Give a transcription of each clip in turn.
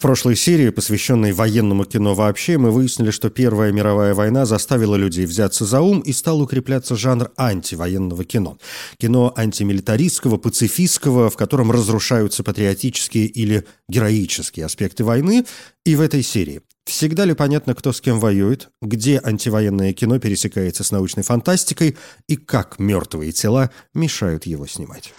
Прошлой серии, посвященной военному кино вообще, мы выяснили, что Первая мировая война заставила людей взяться за ум и стал укрепляться жанр антивоенного кино. Кино антимилитаристского, пацифистского, в котором разрушаются патриотические или героические аспекты войны. И в этой серии Всегда ли понятно, кто с кем воюет, где антивоенное кино пересекается с научной фантастикой и как мертвые тела мешают его снимать?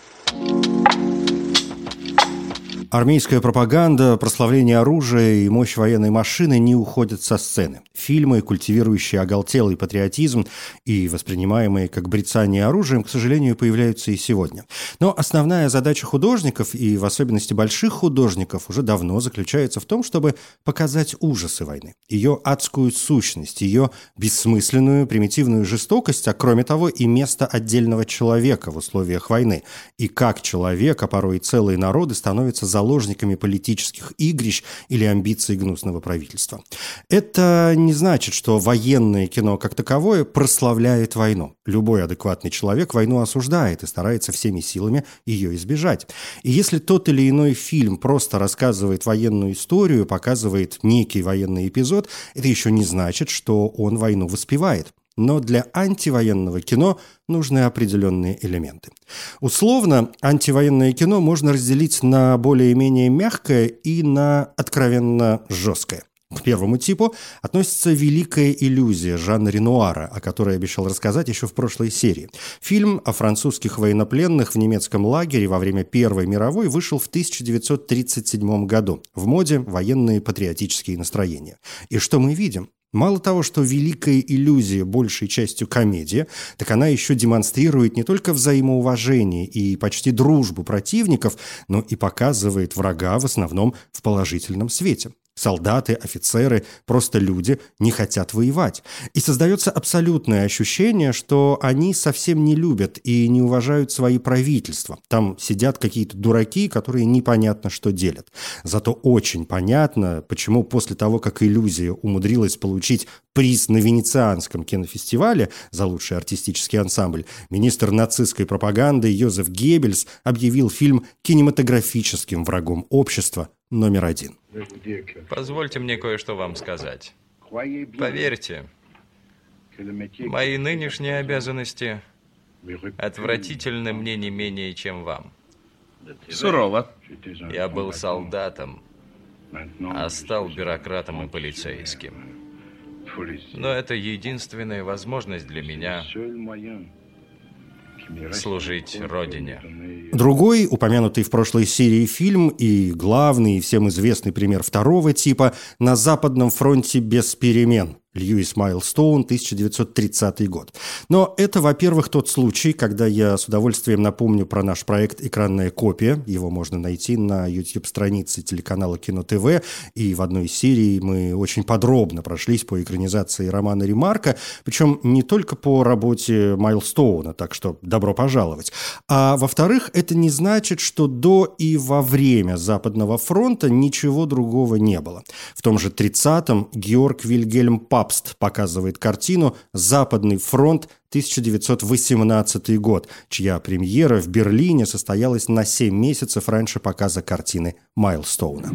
Армейская пропаганда, прославление оружия и мощь военной машины не уходят со сцены. Фильмы, культивирующие оголтелый патриотизм и воспринимаемые как брецание оружием, к сожалению, появляются и сегодня. Но основная задача художников, и в особенности больших художников, уже давно заключается в том, чтобы показать ужасы войны, ее адскую сущность, ее бессмысленную, примитивную жестокость, а кроме того и место отдельного человека в условиях войны, и как человек, а порой и целые народы становятся за заложниками политических игрищ или амбиций гнусного правительства. Это не значит, что военное кино как таковое прославляет войну. Любой адекватный человек войну осуждает и старается всеми силами ее избежать. И если тот или иной фильм просто рассказывает военную историю, показывает некий военный эпизод, это еще не значит, что он войну воспевает но для антивоенного кино нужны определенные элементы. Условно, антивоенное кино можно разделить на более-менее мягкое и на откровенно жесткое. К первому типу относится «Великая иллюзия» Жанна Ренуара, о которой обещал рассказать еще в прошлой серии. Фильм о французских военнопленных в немецком лагере во время Первой мировой вышел в 1937 году. В моде военные патриотические настроения. И что мы видим? Мало того, что великая иллюзия большей частью комедия, так она еще демонстрирует не только взаимоуважение и почти дружбу противников, но и показывает врага в основном в положительном свете. Солдаты, офицеры, просто люди не хотят воевать. И создается абсолютное ощущение, что они совсем не любят и не уважают свои правительства. Там сидят какие-то дураки, которые непонятно что делят. Зато очень понятно, почему после того, как «Иллюзия» умудрилась получить приз на Венецианском кинофестивале за лучший артистический ансамбль, министр нацистской пропаганды Йозеф Геббельс объявил фильм кинематографическим врагом общества номер один. Позвольте мне кое-что вам сказать. Поверьте, мои нынешние обязанности отвратительны мне не менее, чем вам. Сурово. Я был солдатом, а стал бюрократом и полицейским. Но это единственная возможность для меня служить Родине. Другой, упомянутый в прошлой серии фильм и главный, и всем известный пример второго типа «На Западном фронте без перемен» Льюис Майлстоун, 1930 год. Но это, во-первых, тот случай, когда я с удовольствием напомню про наш проект «Экранная копия». Его можно найти на YouTube-странице телеканала Кино ТВ. И в одной серии мы очень подробно прошлись по экранизации романа Ремарка, причем не только по работе Майлстоуна, так что добро пожаловать. А во-вторых, это не значит, что до и во время Западного фронта ничего другого не было. В том же 30-м Георг Вильгельм Павлович Папст показывает картину «Западный фронт 1918 год», чья премьера в Берлине состоялась на 7 месяцев раньше показа картины Майлстоуна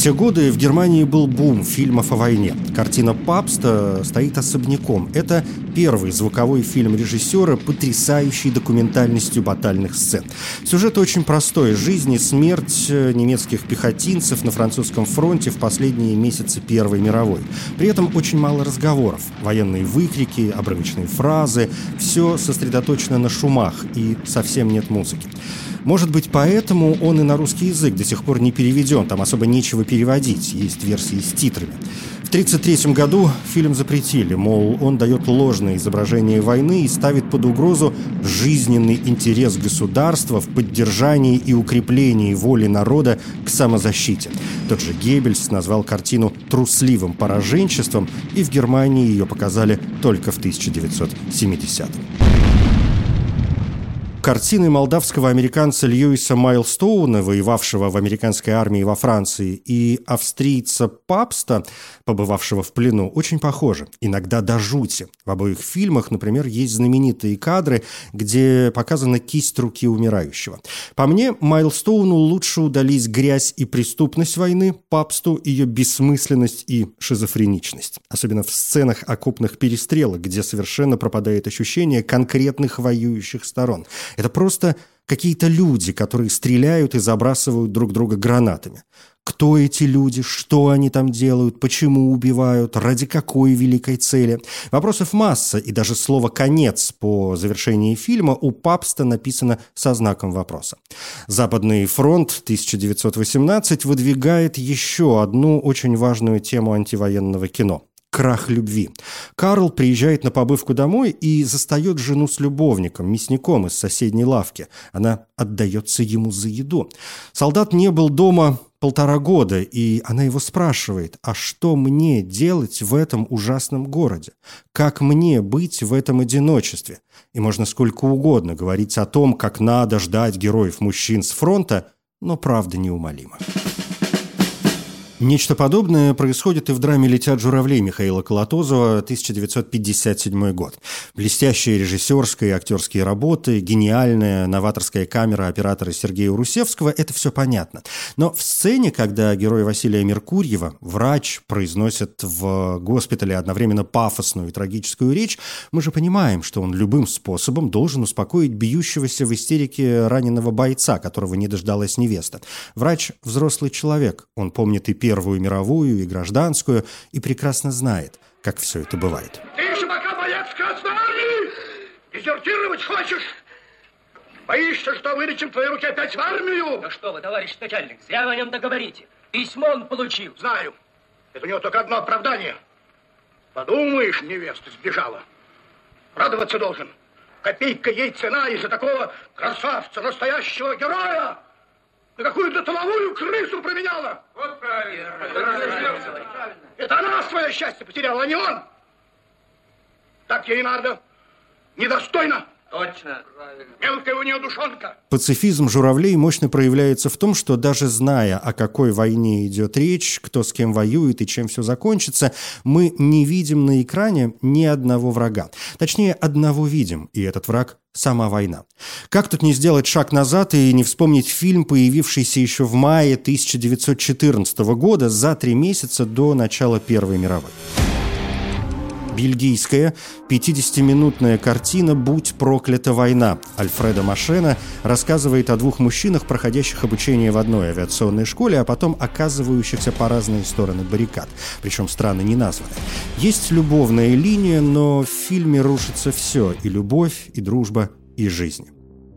те годы в Германии был бум фильмов о войне. Картина Папста стоит особняком. Это первый звуковой фильм режиссера, потрясающий документальностью батальных сцен. Сюжет очень простой. Жизнь и смерть э, немецких пехотинцев на французском фронте в последние месяцы Первой мировой. При этом очень мало разговоров. Военные выкрики, обрывочные фразы. Все сосредоточено на шумах и совсем нет музыки. Может быть, поэтому он и на русский язык до сих пор не переведен, там особо нечего переводить, есть версии с титрами. В 1933 году фильм запретили, мол, он дает ложное изображение войны и ставит под угрозу жизненный интерес государства в поддержании и укреплении воли народа к самозащите. Тот же Геббельс назвал картину трусливым пораженчеством, и в Германии ее показали только в 1970-м. Картины молдавского американца Льюиса Майлстоуна, воевавшего в американской армии во Франции, и австрийца Папста, побывавшего в плену, очень похожи, иногда до жути. В обоих фильмах, например, есть знаменитые кадры, где показана кисть руки умирающего. По мне, Майлстоуну лучше удалить грязь и преступность войны, Папсту ее бессмысленность и шизофреничность. Особенно в сценах окопных перестрелок, где совершенно пропадает ощущение конкретных воюющих сторон – это просто какие-то люди, которые стреляют и забрасывают друг друга гранатами. Кто эти люди, что они там делают, почему убивают, ради какой великой цели. Вопросов масса, и даже слово «конец» по завершении фильма у Папста написано со знаком вопроса. «Западный фронт» 1918 выдвигает еще одну очень важную тему антивоенного кино – крах любви. Карл приезжает на побывку домой и застает жену с любовником, мясником из соседней лавки. Она отдается ему за еду. Солдат не был дома полтора года, и она его спрашивает, а что мне делать в этом ужасном городе? Как мне быть в этом одиночестве? И можно сколько угодно говорить о том, как надо ждать героев-мужчин с фронта, но правда неумолима. Нечто подобное происходит и в драме «Летят журавли» Михаила Колотозова, 1957 год. Блестящие режиссерские и актерские работы, гениальная новаторская камера оператора Сергея Урусевского – это все понятно. Но в сцене, когда герой Василия Меркурьева, врач, произносит в госпитале одновременно пафосную и трагическую речь, мы же понимаем, что он любым способом должен успокоить бьющегося в истерике раненого бойца, которого не дождалась невеста. Врач – взрослый человек, он помнит и Первую мировую, и гражданскую, и прекрасно знает, как все это бывает. Ты еще пока боец Красной Армии! Дезертировать хочешь? Боишься, что вылечим твои руки опять в армию? Ну что вы, товарищ начальник, зря вы о нем договорите. Письмо он получил. Знаю. Это у него только одно оправдание. Подумаешь, невеста сбежала. Радоваться должен. Копейка ей цена из-за такого красавца, настоящего героя на какую-то тыловую крысу променяла. Вот правильно. Это она свое счастье потеряла, а не он. Так ей надо. Недостойно. Точно. Мелкая у нее душонка. Пацифизм журавлей мощно проявляется в том, что даже зная, о какой войне идет речь, кто с кем воюет и чем все закончится, мы не видим на экране ни одного врага. Точнее, одного видим, и этот враг – сама война. Как тут не сделать шаг назад и не вспомнить фильм, появившийся еще в мае 1914 года, за три месяца до начала Первой мировой? Бельгийская 50-минутная картина «Будь проклята война» Альфреда Машена рассказывает о двух мужчинах, проходящих обучение в одной авиационной школе, а потом оказывающихся по разные стороны баррикад. Причем страны не названы. Есть любовная линия, но в фильме рушится все – и любовь, и дружба, и жизнь.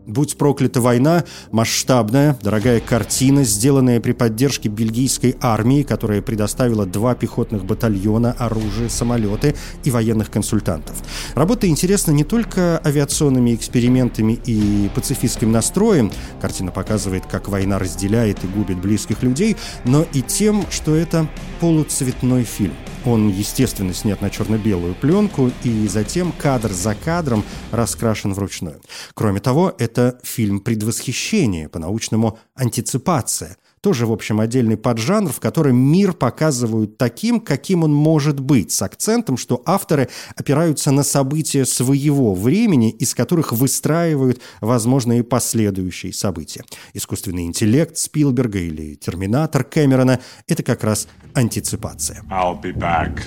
«Будь проклята война» – масштабная, дорогая картина, сделанная при поддержке бельгийской армии, которая предоставила два пехотных батальона, оружие, самолеты и военных консультантов. Работа интересна не только авиационными экспериментами и пацифистским настроем, картина показывает, как война разделяет и губит близких людей, но и тем, что это полуцветной фильм. Он, естественно, снят на черно-белую пленку и затем кадр за кадром раскрашен вручную. Кроме того, это фильм предвосхищение, по-научному антиципация. Тоже, в общем, отдельный поджанр, в котором мир показывают таким, каким он может быть, с акцентом, что авторы опираются на события своего времени, из которых выстраивают возможные последующие события. Искусственный интеллект Спилберга или Терминатор Кэмерона – это как раз антиципация. I'll be back.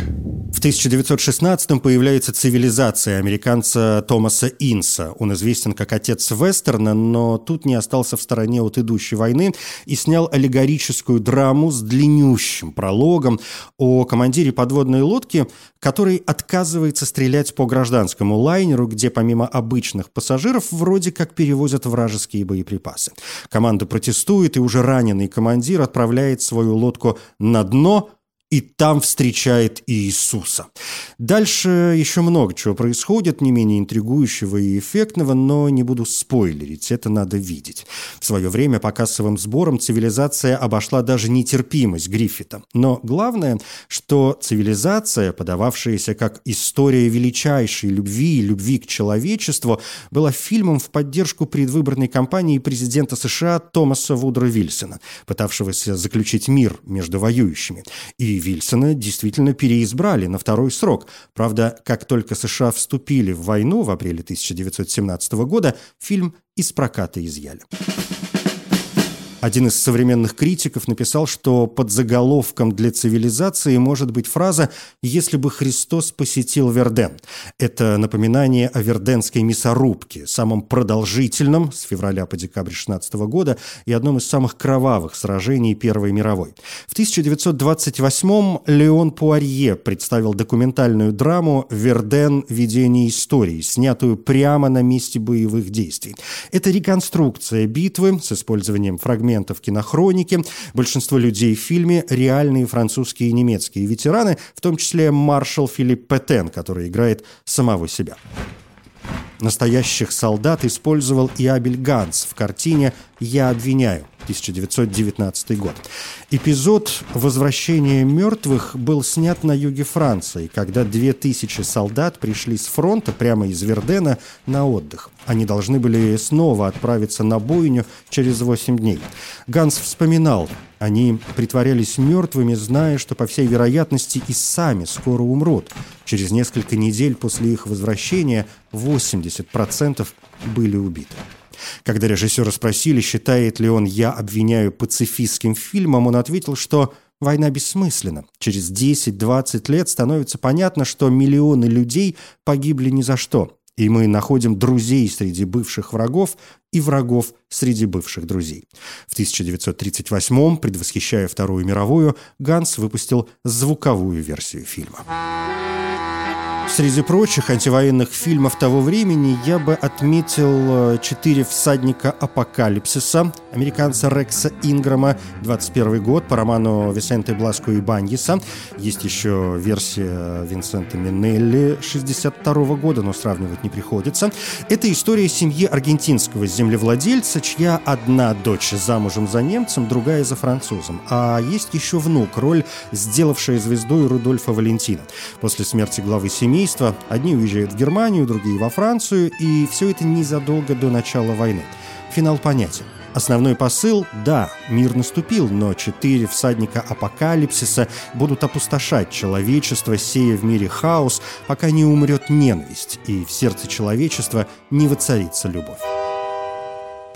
В 1916-м появляется цивилизация американца Томаса Инса. Он известен как отец вестерна, но тут не остался в стороне от идущей войны и снял аллегорическую драму с длиннющим прологом о командире подводной лодки, который отказывается стрелять по гражданскому лайнеру, где помимо обычных пассажиров вроде как перевозят вражеские боеприпасы. Команда протестует, и уже раненый командир отправляет свою лодку на дно, и там встречает Иисуса. Дальше еще много чего происходит, не менее интригующего и эффектного, но не буду спойлерить, это надо видеть. В свое время по кассовым сборам цивилизация обошла даже нетерпимость Гриффита. Но главное, что цивилизация, подававшаяся как история величайшей любви и любви к человечеству, была фильмом в поддержку предвыборной кампании президента США Томаса Вудро Вильсона, пытавшегося заключить мир между воюющими. И Вильсона действительно переизбрали на второй срок. Правда, как только США вступили в войну в апреле 1917 года, фильм из проката изъяли. Один из современных критиков написал, что под заголовком для цивилизации может быть фраза «если бы Христос посетил Верден». Это напоминание о Верденской мясорубке, самом продолжительном с февраля по декабрь 16 года и одном из самых кровавых сражений Первой мировой. В 1928-м Леон Пуарье представил документальную драму «Верден. Видение истории», снятую прямо на месте боевых действий. Это реконструкция битвы с использованием фрагментов фрагментов кинохроники. Большинство людей в фильме – реальные французские и немецкие ветераны, в том числе маршал Филипп Петен, который играет самого себя. Настоящих солдат использовал и Абель Ганс в картине «Я обвиняю» 1919 год. Эпизод «Возвращение мертвых» был снят на юге Франции, когда две тысячи солдат пришли с фронта прямо из Вердена на отдых. Они должны были снова отправиться на бойню через восемь дней. Ганс вспоминал, они притворялись мертвыми, зная, что, по всей вероятности, и сами скоро умрут. Через несколько недель после их возвращения 80% были убиты. Когда режиссера спросили, считает ли он «Я обвиняю» пацифистским фильмом, он ответил, что война бессмысленна. Через 10-20 лет становится понятно, что миллионы людей погибли ни за что. И мы находим друзей среди бывших врагов и врагов среди бывших друзей. В 1938-м, предвосхищая Вторую мировую, Ганс выпустил звуковую версию фильма. Среди прочих антивоенных фильмов того времени я бы отметил э, «Четыре всадника апокалипсиса» американца Рекса Инграма, 21 год, по роману Висенте Бласко и Баньеса. Есть еще версия Винсента Минелли 62 года, но сравнивать не приходится. Это история семьи аргентинского землевладельца, чья одна дочь замужем за немцем, другая за французом. А есть еще внук, роль сделавшая звездой Рудольфа Валентина. После смерти главы семьи семейства. Одни уезжают в Германию, другие во Францию, и все это незадолго до начала войны. Финал понятен. Основной посыл – да, мир наступил, но четыре всадника апокалипсиса будут опустошать человечество, сея в мире хаос, пока не умрет ненависть, и в сердце человечества не воцарится любовь.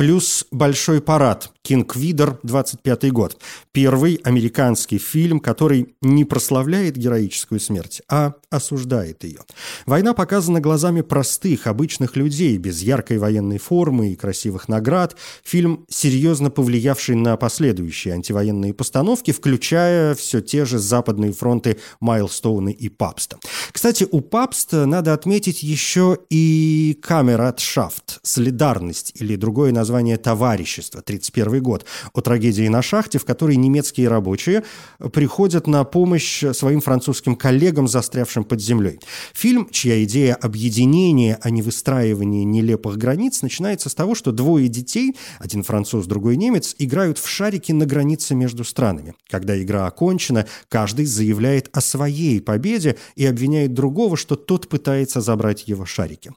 Плюс «Большой парад» «Кинг Видер», 25 год. Первый американский фильм, который не прославляет героическую смерть, а осуждает ее. Война показана глазами простых, обычных людей, без яркой военной формы и красивых наград. Фильм, серьезно повлиявший на последующие антивоенные постановки, включая все те же западные фронты Майлстоуна и Папста. Кстати, у Папста надо отметить еще и «Камератшафт» – «Солидарность» или другое название название «Товарищество» 1931 год о трагедии на шахте, в которой немецкие рабочие приходят на помощь своим французским коллегам, застрявшим под землей. Фильм, чья идея объединения, а не выстраивания нелепых границ, начинается с того, что двое детей, один француз, другой немец, играют в шарики на границе между странами. Когда игра окончена, каждый заявляет о своей победе и обвиняет другого, что тот пытается забрать его шарики.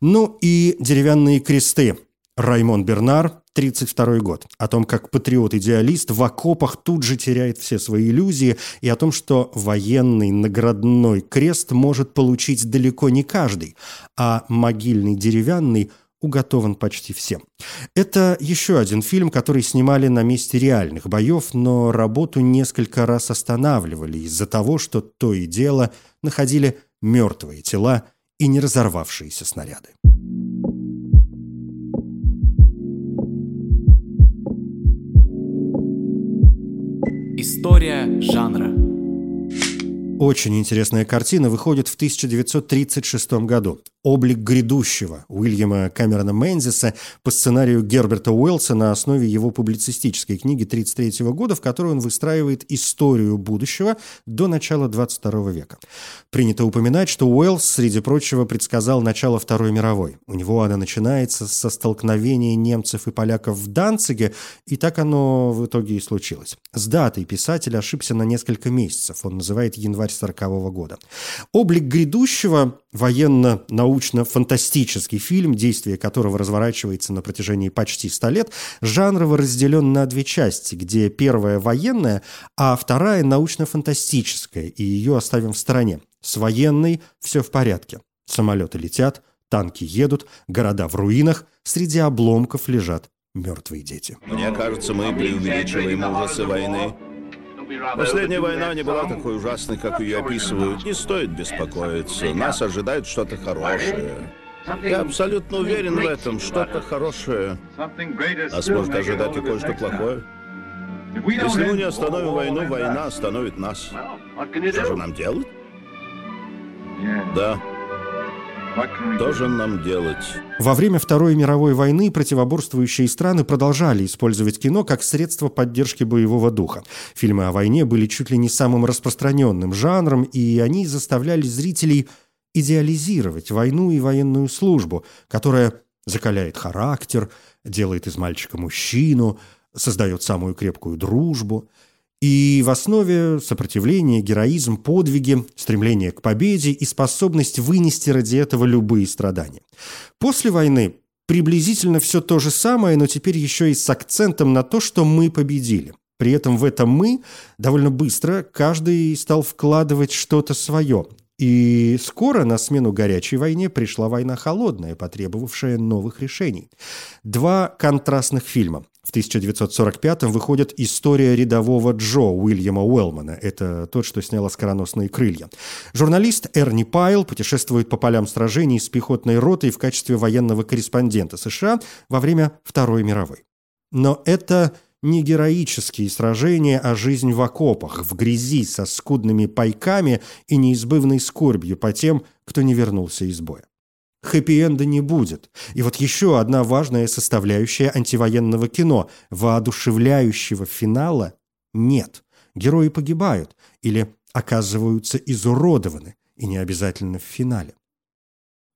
Ну и деревянные кресты – Раймон Бернар, 1932 год. О том, как патриот-идеалист в окопах тут же теряет все свои иллюзии, и о том, что военный наградной крест может получить далеко не каждый, а могильный деревянный уготован почти всем. Это еще один фильм, который снимали на месте реальных боев, но работу несколько раз останавливали из-за того, что то и дело находили мертвые тела и не разорвавшиеся снаряды. История жанра. Очень интересная картина выходит в 1936 году. «Облик грядущего» Уильяма Камерона Мензиса по сценарию Герберта Уэллса на основе его публицистической книги 1933 года, в которой он выстраивает историю будущего до начала 22 века. Принято упоминать, что Уэллс, среди прочего, предсказал начало Второй мировой. У него она начинается со столкновения немцев и поляков в Данциге, и так оно в итоге и случилось. С датой писатель ошибся на несколько месяцев. Он называет январь 40 -го года. «Облик грядущего» военно-научно-фантастический фильм, действие которого разворачивается на протяжении почти ста лет, жанрово разделен на две части, где первая военная, а вторая научно-фантастическая, и ее оставим в стороне. С военной все в порядке. Самолеты летят, танки едут, города в руинах, среди обломков лежат мертвые дети. Мне кажется, мы преувеличиваем ужасы войны. Последняя война не была такой ужасной, как ее описывают. Не стоит беспокоиться. Нас ожидает что-то хорошее. Я абсолютно уверен в этом. Что-то хорошее. Нас может ожидать и кое-что плохое. Если мы не остановим войну, война остановит нас. Что же нам делать? Да. Что нам делать? Во время Второй мировой войны противоборствующие страны продолжали использовать кино как средство поддержки боевого духа. Фильмы о войне были чуть ли не самым распространенным жанром, и они заставляли зрителей идеализировать войну и военную службу, которая закаляет характер, делает из мальчика мужчину, создает самую крепкую дружбу – и в основе сопротивление, героизм, подвиги, стремление к победе и способность вынести ради этого любые страдания. После войны приблизительно все то же самое, но теперь еще и с акцентом на то, что мы победили. При этом в этом «мы» довольно быстро каждый стал вкладывать что-то свое. И скоро на смену горячей войне пришла война холодная, потребовавшая новых решений. Два контрастных фильма. В 1945-м выходит «История рядового Джо» Уильяма Уэллмана. Это тот, что снял «Оскароносные крылья». Журналист Эрни Пайл путешествует по полям сражений с пехотной ротой в качестве военного корреспондента США во время Второй мировой. Но это не героические сражения, а жизнь в окопах, в грязи, со скудными пайками и неизбывной скорбью по тем, кто не вернулся из боя. Хэппи-энда не будет. И вот еще одна важная составляющая антивоенного кино – воодушевляющего финала нет. Герои погибают или оказываются изуродованы, и не обязательно в финале.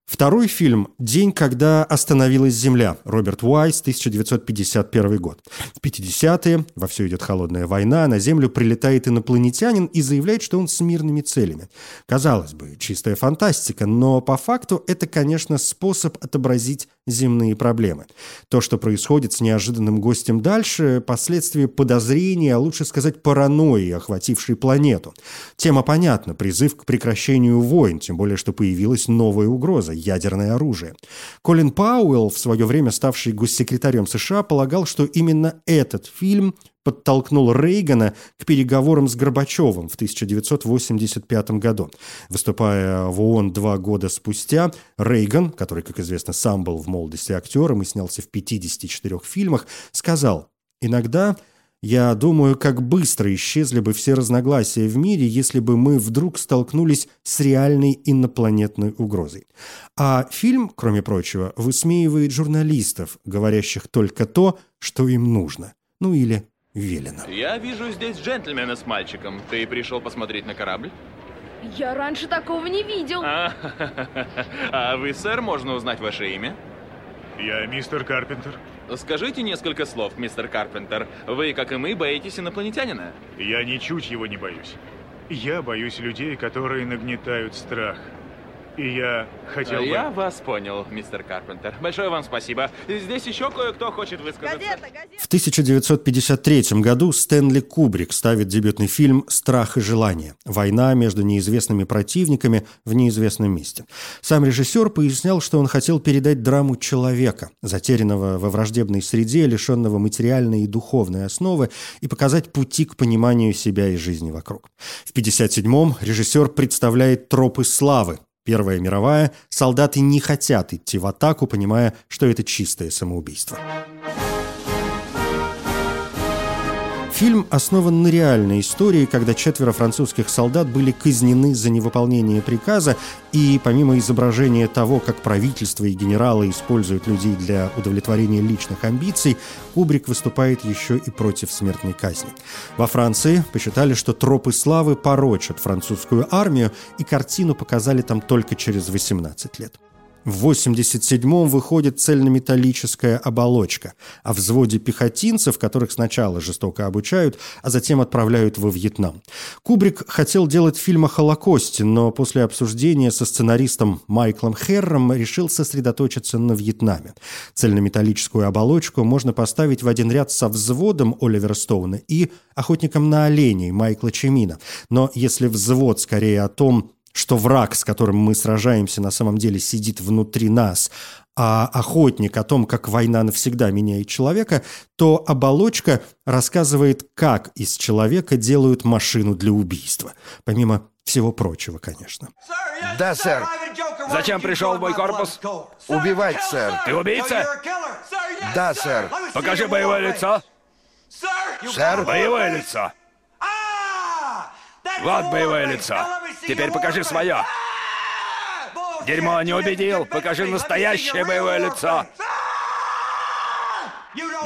Второй фильм «День, когда остановилась Земля» Роберт Уайс, 1951 год. В 50-е, во все идет холодная война, на Землю прилетает инопланетянин и заявляет, что он с мирными целями. Казалось бы, чистая фантастика, но по факту это, конечно, способ отобразить земные проблемы. То, что происходит с неожиданным гостем дальше, последствия подозрения, а лучше сказать паранойи, охватившей планету. Тема понятна, призыв к прекращению войн, тем более, что появилась новая угроза – ядерное оружие. Колин Пауэлл, в свое время ставший госсекретарем США, полагал, что именно этот фильм подтолкнул Рейгана к переговорам с Горбачевым в 1985 году. Выступая в ООН два года спустя, Рейган, который, как известно, сам был в молодости актером и снялся в 54 фильмах, сказал «Иногда я думаю, как быстро исчезли бы все разногласия в мире, если бы мы вдруг столкнулись с реальной инопланетной угрозой. А фильм, кроме прочего, высмеивает журналистов, говорящих только то, что им нужно. Ну или велено. Я вижу здесь джентльмена с мальчиком. Ты пришел посмотреть на корабль? Я раньше такого не видел. А, а вы, сэр, можно узнать ваше имя? Я мистер Карпентер. Скажите несколько слов, мистер Карпентер. Вы, как и мы, боитесь инопланетянина? Я ничуть его не боюсь. Я боюсь людей, которые нагнетают страх. И я хотел бы... Я вас понял, мистер Карпентер. Большое вам спасибо. Здесь еще кое-кто хочет высказаться. Газета, газета. В 1953 году Стэнли Кубрик ставит дебютный фильм «Страх и желание. Война между неизвестными противниками в неизвестном месте». Сам режиссер пояснял, что он хотел передать драму человека, затерянного во враждебной среде, лишенного материальной и духовной основы, и показать пути к пониманию себя и жизни вокруг. В 1957-м режиссер представляет «Тропы славы», Первая мировая, солдаты не хотят идти в атаку, понимая, что это чистое самоубийство. Фильм основан на реальной истории, когда четверо французских солдат были казнены за невыполнение приказа, и помимо изображения того, как правительство и генералы используют людей для удовлетворения личных амбиций, Кубрик выступает еще и против смертной казни. Во Франции посчитали, что тропы славы порочат французскую армию, и картину показали там только через 18 лет. В 87-м выходит цельнометаллическая оболочка, о взводе пехотинцев, которых сначала жестоко обучают, а затем отправляют во Вьетнам. Кубрик хотел делать фильм о Холокосте, но после обсуждения со сценаристом Майклом Херром решил сосредоточиться на Вьетнаме. Цельнометаллическую оболочку можно поставить в один ряд со взводом Оливера Стоуна и охотником на оленей Майкла Чемина. Но если взвод скорее о том, что враг, с которым мы сражаемся, на самом деле сидит внутри нас, а охотник о том, как война навсегда меняет человека, то оболочка рассказывает, как из человека делают машину для убийства. Помимо всего прочего, конечно. Да, сэр. Зачем пришел в мой корпус? Убивать, сэр. Ты убийца? Да, сэр. Покажи боевое лицо. Сэр? Боевое лицо. Вот боевое лицо. Теперь покажи свое. Дерьмо не убедил. Покажи настоящее боевое лицо.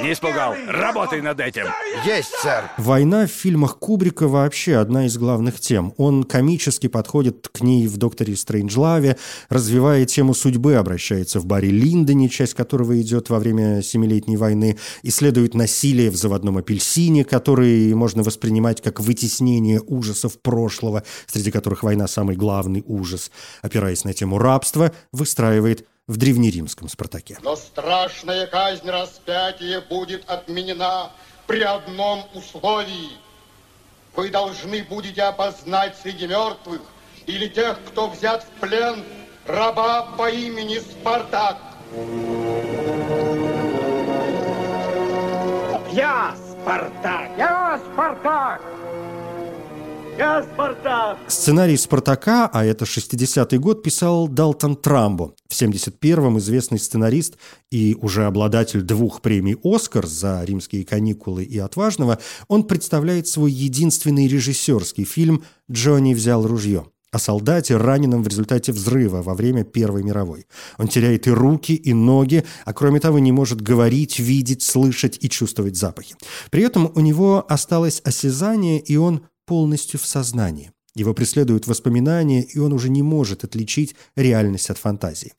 Не испугал. Работай над этим. Есть, сэр. Война в фильмах Кубрика вообще одна из главных тем. Он комически подходит к ней в «Докторе Стрэнджлаве», развивая тему судьбы, обращается в баре Линдоне, часть которого идет во время Семилетней войны, исследует насилие в заводном апельсине, который можно воспринимать как вытеснение ужасов прошлого, среди которых война самый главный ужас. Опираясь на тему рабства, выстраивает в древнеримском «Спартаке». Но страшная казнь распятия будет отменена при одном условии. Вы должны будете опознать среди мертвых или тех, кто взят в плен, раба по имени Спартак. Я Спартак! Я Спартак! Я Спартак! Сценарий «Спартака», а это 60-й год, писал Далтон Трамбо. В 71-м известный сценарист и уже обладатель двух премий «Оскар» за «Римские каникулы» и «Отважного», он представляет свой единственный режиссерский фильм «Джонни взял ружье» о солдате, раненом в результате взрыва во время Первой мировой. Он теряет и руки, и ноги, а кроме того не может говорить, видеть, слышать и чувствовать запахи. При этом у него осталось осязание, и он полностью в сознании. Его преследуют воспоминания, и он уже не может отличить реальность от фантазии.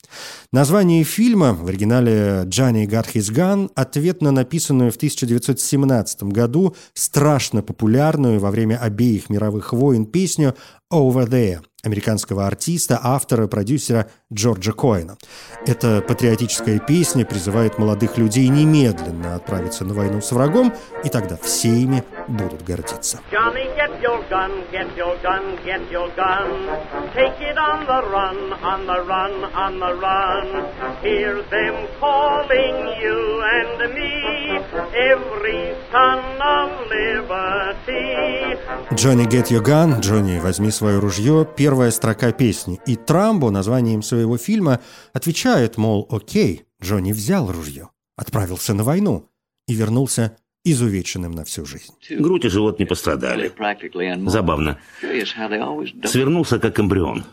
Название фильма, в оригинале «Джанни His Gun», ответ на написанную в 1917 году страшно популярную во время обеих мировых войн песню «Over There» американского артиста, автора, продюсера Джорджа Коэна. Эта патриотическая песня призывает молодых людей немедленно отправиться на войну с врагом, и тогда все ими будут гордиться. Johnny, get your gun, get your gun, get your gun. Take it on the run, on the run, on the run. Hear them calling you and me, every son of liberty. Джонни Get Your Gun, Джонни, возьми свое ружье, первая строка песни. И Трамбо названием своего фильма отвечает, мол, окей, Джонни взял ружье, отправился на войну и вернулся изувеченным на всю жизнь. Грудь и живот не пострадали. Забавно. Свернулся как эмбрион.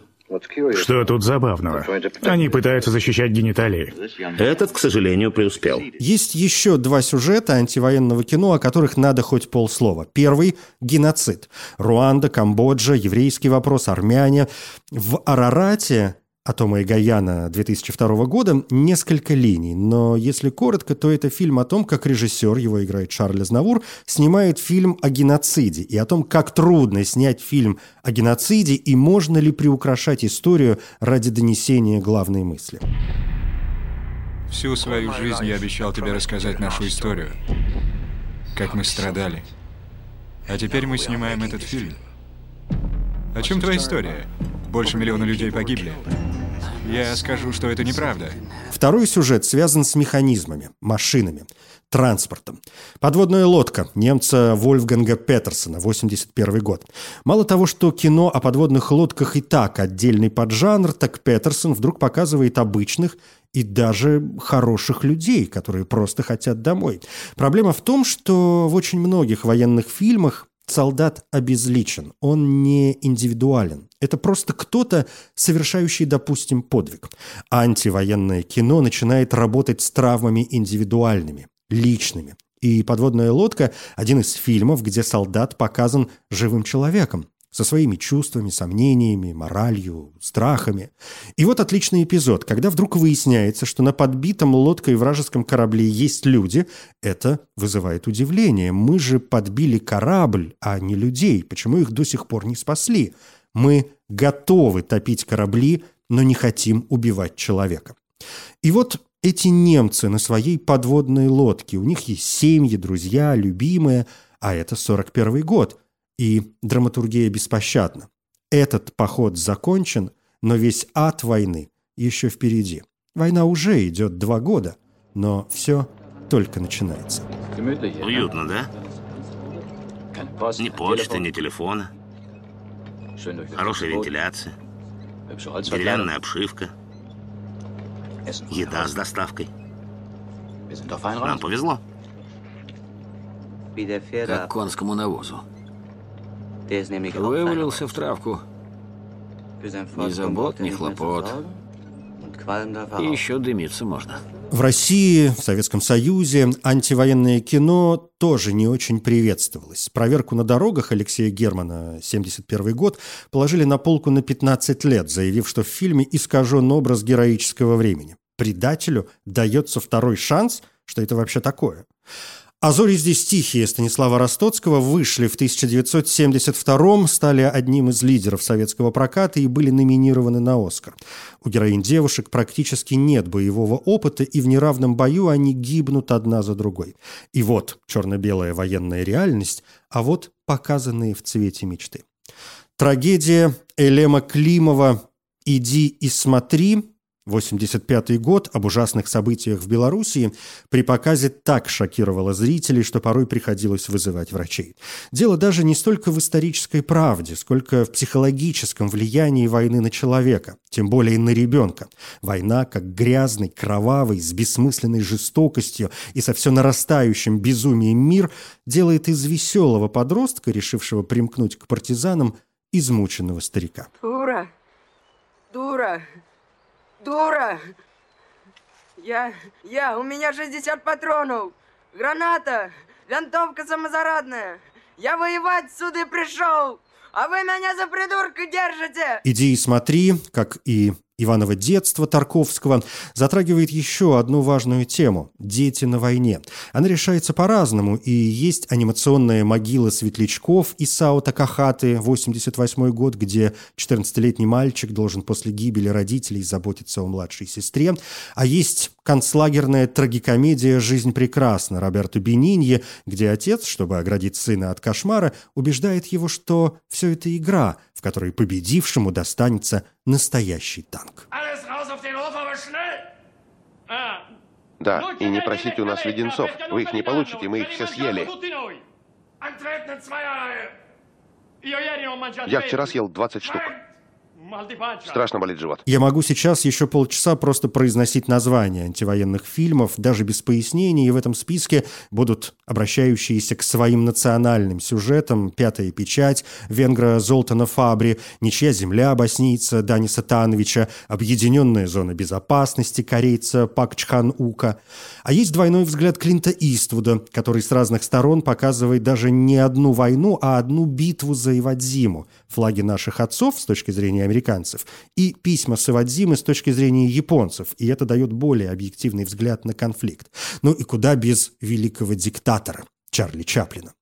Что тут забавного? Они пытаются защищать гениталии. Этот, к сожалению, преуспел. Есть еще два сюжета антивоенного кино, о которых надо хоть полслова. Первый – геноцид. Руанда, Камбоджа, еврейский вопрос, армяне. В Арарате Атома и Гаяна 2002 года несколько линий, но если коротко, то это фильм о том, как режиссер, его играет Шарль Азнавур, снимает фильм о геноциде и о том, как трудно снять фильм о геноциде и можно ли приукрашать историю ради донесения главной мысли. Всю свою жизнь я обещал тебе рассказать нашу историю, как мы страдали. А теперь мы снимаем этот фильм. О чем твоя история? Больше миллиона людей погибли. Я скажу, что это неправда. Второй сюжет связан с механизмами, машинами, транспортом. Подводная лодка немца Вольфганга Петерсона, 81 год. Мало того, что кино о подводных лодках и так отдельный поджанр, так Петерсон вдруг показывает обычных и даже хороших людей, которые просто хотят домой. Проблема в том, что в очень многих военных фильмах солдат обезличен, он не индивидуален. Это просто кто-то, совершающий, допустим, подвиг. Антивоенное кино начинает работать с травмами индивидуальными, личными. И «Подводная лодка» – один из фильмов, где солдат показан живым человеком, со своими чувствами, сомнениями, моралью, страхами. И вот отличный эпизод, когда вдруг выясняется, что на подбитом лодкой вражеском корабле есть люди, это вызывает удивление. Мы же подбили корабль, а не людей. Почему их до сих пор не спасли? Мы готовы топить корабли, но не хотим убивать человека. И вот эти немцы на своей подводной лодке, у них есть семьи, друзья, любимые, а это 41 год – и драматургия беспощадна. Этот поход закончен, но весь ад войны еще впереди. Война уже идет два года, но все только начинается. Уютно, да? Ни почты, ни телефона. Хорошая вентиляция. Деревянная обшивка. Еда с доставкой. Нам повезло. Как конскому навозу. Вывалился в травку. Ни забот, ни хлопот. И еще дымиться можно. В России, в Советском Союзе антивоенное кино тоже не очень приветствовалось. Проверку на дорогах Алексея Германа, 71 год, положили на полку на 15 лет, заявив, что в фильме искажен образ героического времени. Предателю дается второй шанс, что это вообще такое. А «Зори здесь тихие» Станислава Ростоцкого вышли в 1972-м, стали одним из лидеров советского проката и были номинированы на «Оскар». У героинь девушек практически нет боевого опыта, и в неравном бою они гибнут одна за другой. И вот черно-белая военная реальность, а вот показанные в цвете мечты. Трагедия Элема Климова «Иди и смотри» 85 год об ужасных событиях в Белоруссии при показе так шокировало зрителей, что порой приходилось вызывать врачей. Дело даже не столько в исторической правде, сколько в психологическом влиянии войны на человека, тем более на ребенка. Война, как грязный, кровавый, с бессмысленной жестокостью и со все нарастающим безумием мир, делает из веселого подростка, решившего примкнуть к партизанам, измученного старика. Дура! Дура! Дура! Я, я, у меня 60 патронов, граната, винтовка самозарадная. Я воевать сюда пришел, а вы меня за придурка держите! Иди и смотри, как и Иваново детство Тарковского затрагивает еще одну важную тему – дети на войне. Она решается по-разному, и есть анимационная могила светлячков Исао Такахаты, 88 год, где 14-летний мальчик должен после гибели родителей заботиться о младшей сестре, а есть концлагерная трагикомедия «Жизнь прекрасна» Роберто Бенинье, где отец, чтобы оградить сына от кошмара, убеждает его, что все это игра, в которой победившему достанется настоящий танк. Да, и не просите у нас леденцов. Вы их не получите, мы их все съели. Я вчера съел 20 штук. Страшно болит живот. Я могу сейчас еще полчаса просто произносить названия антивоенных фильмов, даже без пояснений, и в этом списке будут обращающиеся к своим национальным сюжетам «Пятая печать», «Венгра Золтана Фабри», «Ничья земля» боснийца Даниса Тановича, «Объединенная зона безопасности» корейца Пак Чхан Ука. А есть двойной взгляд Клинта Иствуда, который с разных сторон показывает даже не одну войну, а одну битву за Ивадзиму. Флаги наших отцов с точки зрения американцев и письма Савадзимы с точки зрения японцев, и это дает более объективный взгляд на конфликт. Ну и куда без великого диктатора Чарли Чаплина.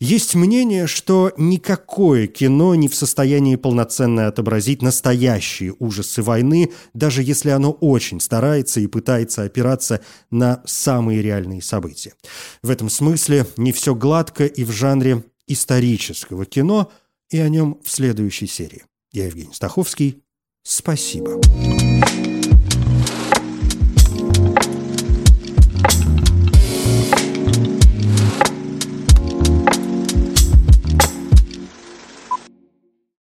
Есть мнение, что никакое кино не в состоянии полноценно отобразить настоящие ужасы войны, даже если оно очень старается и пытается опираться на самые реальные события. В этом смысле не все гладко и в жанре исторического кино, и о нем в следующей серии. Я Евгений Стаховский. Спасибо.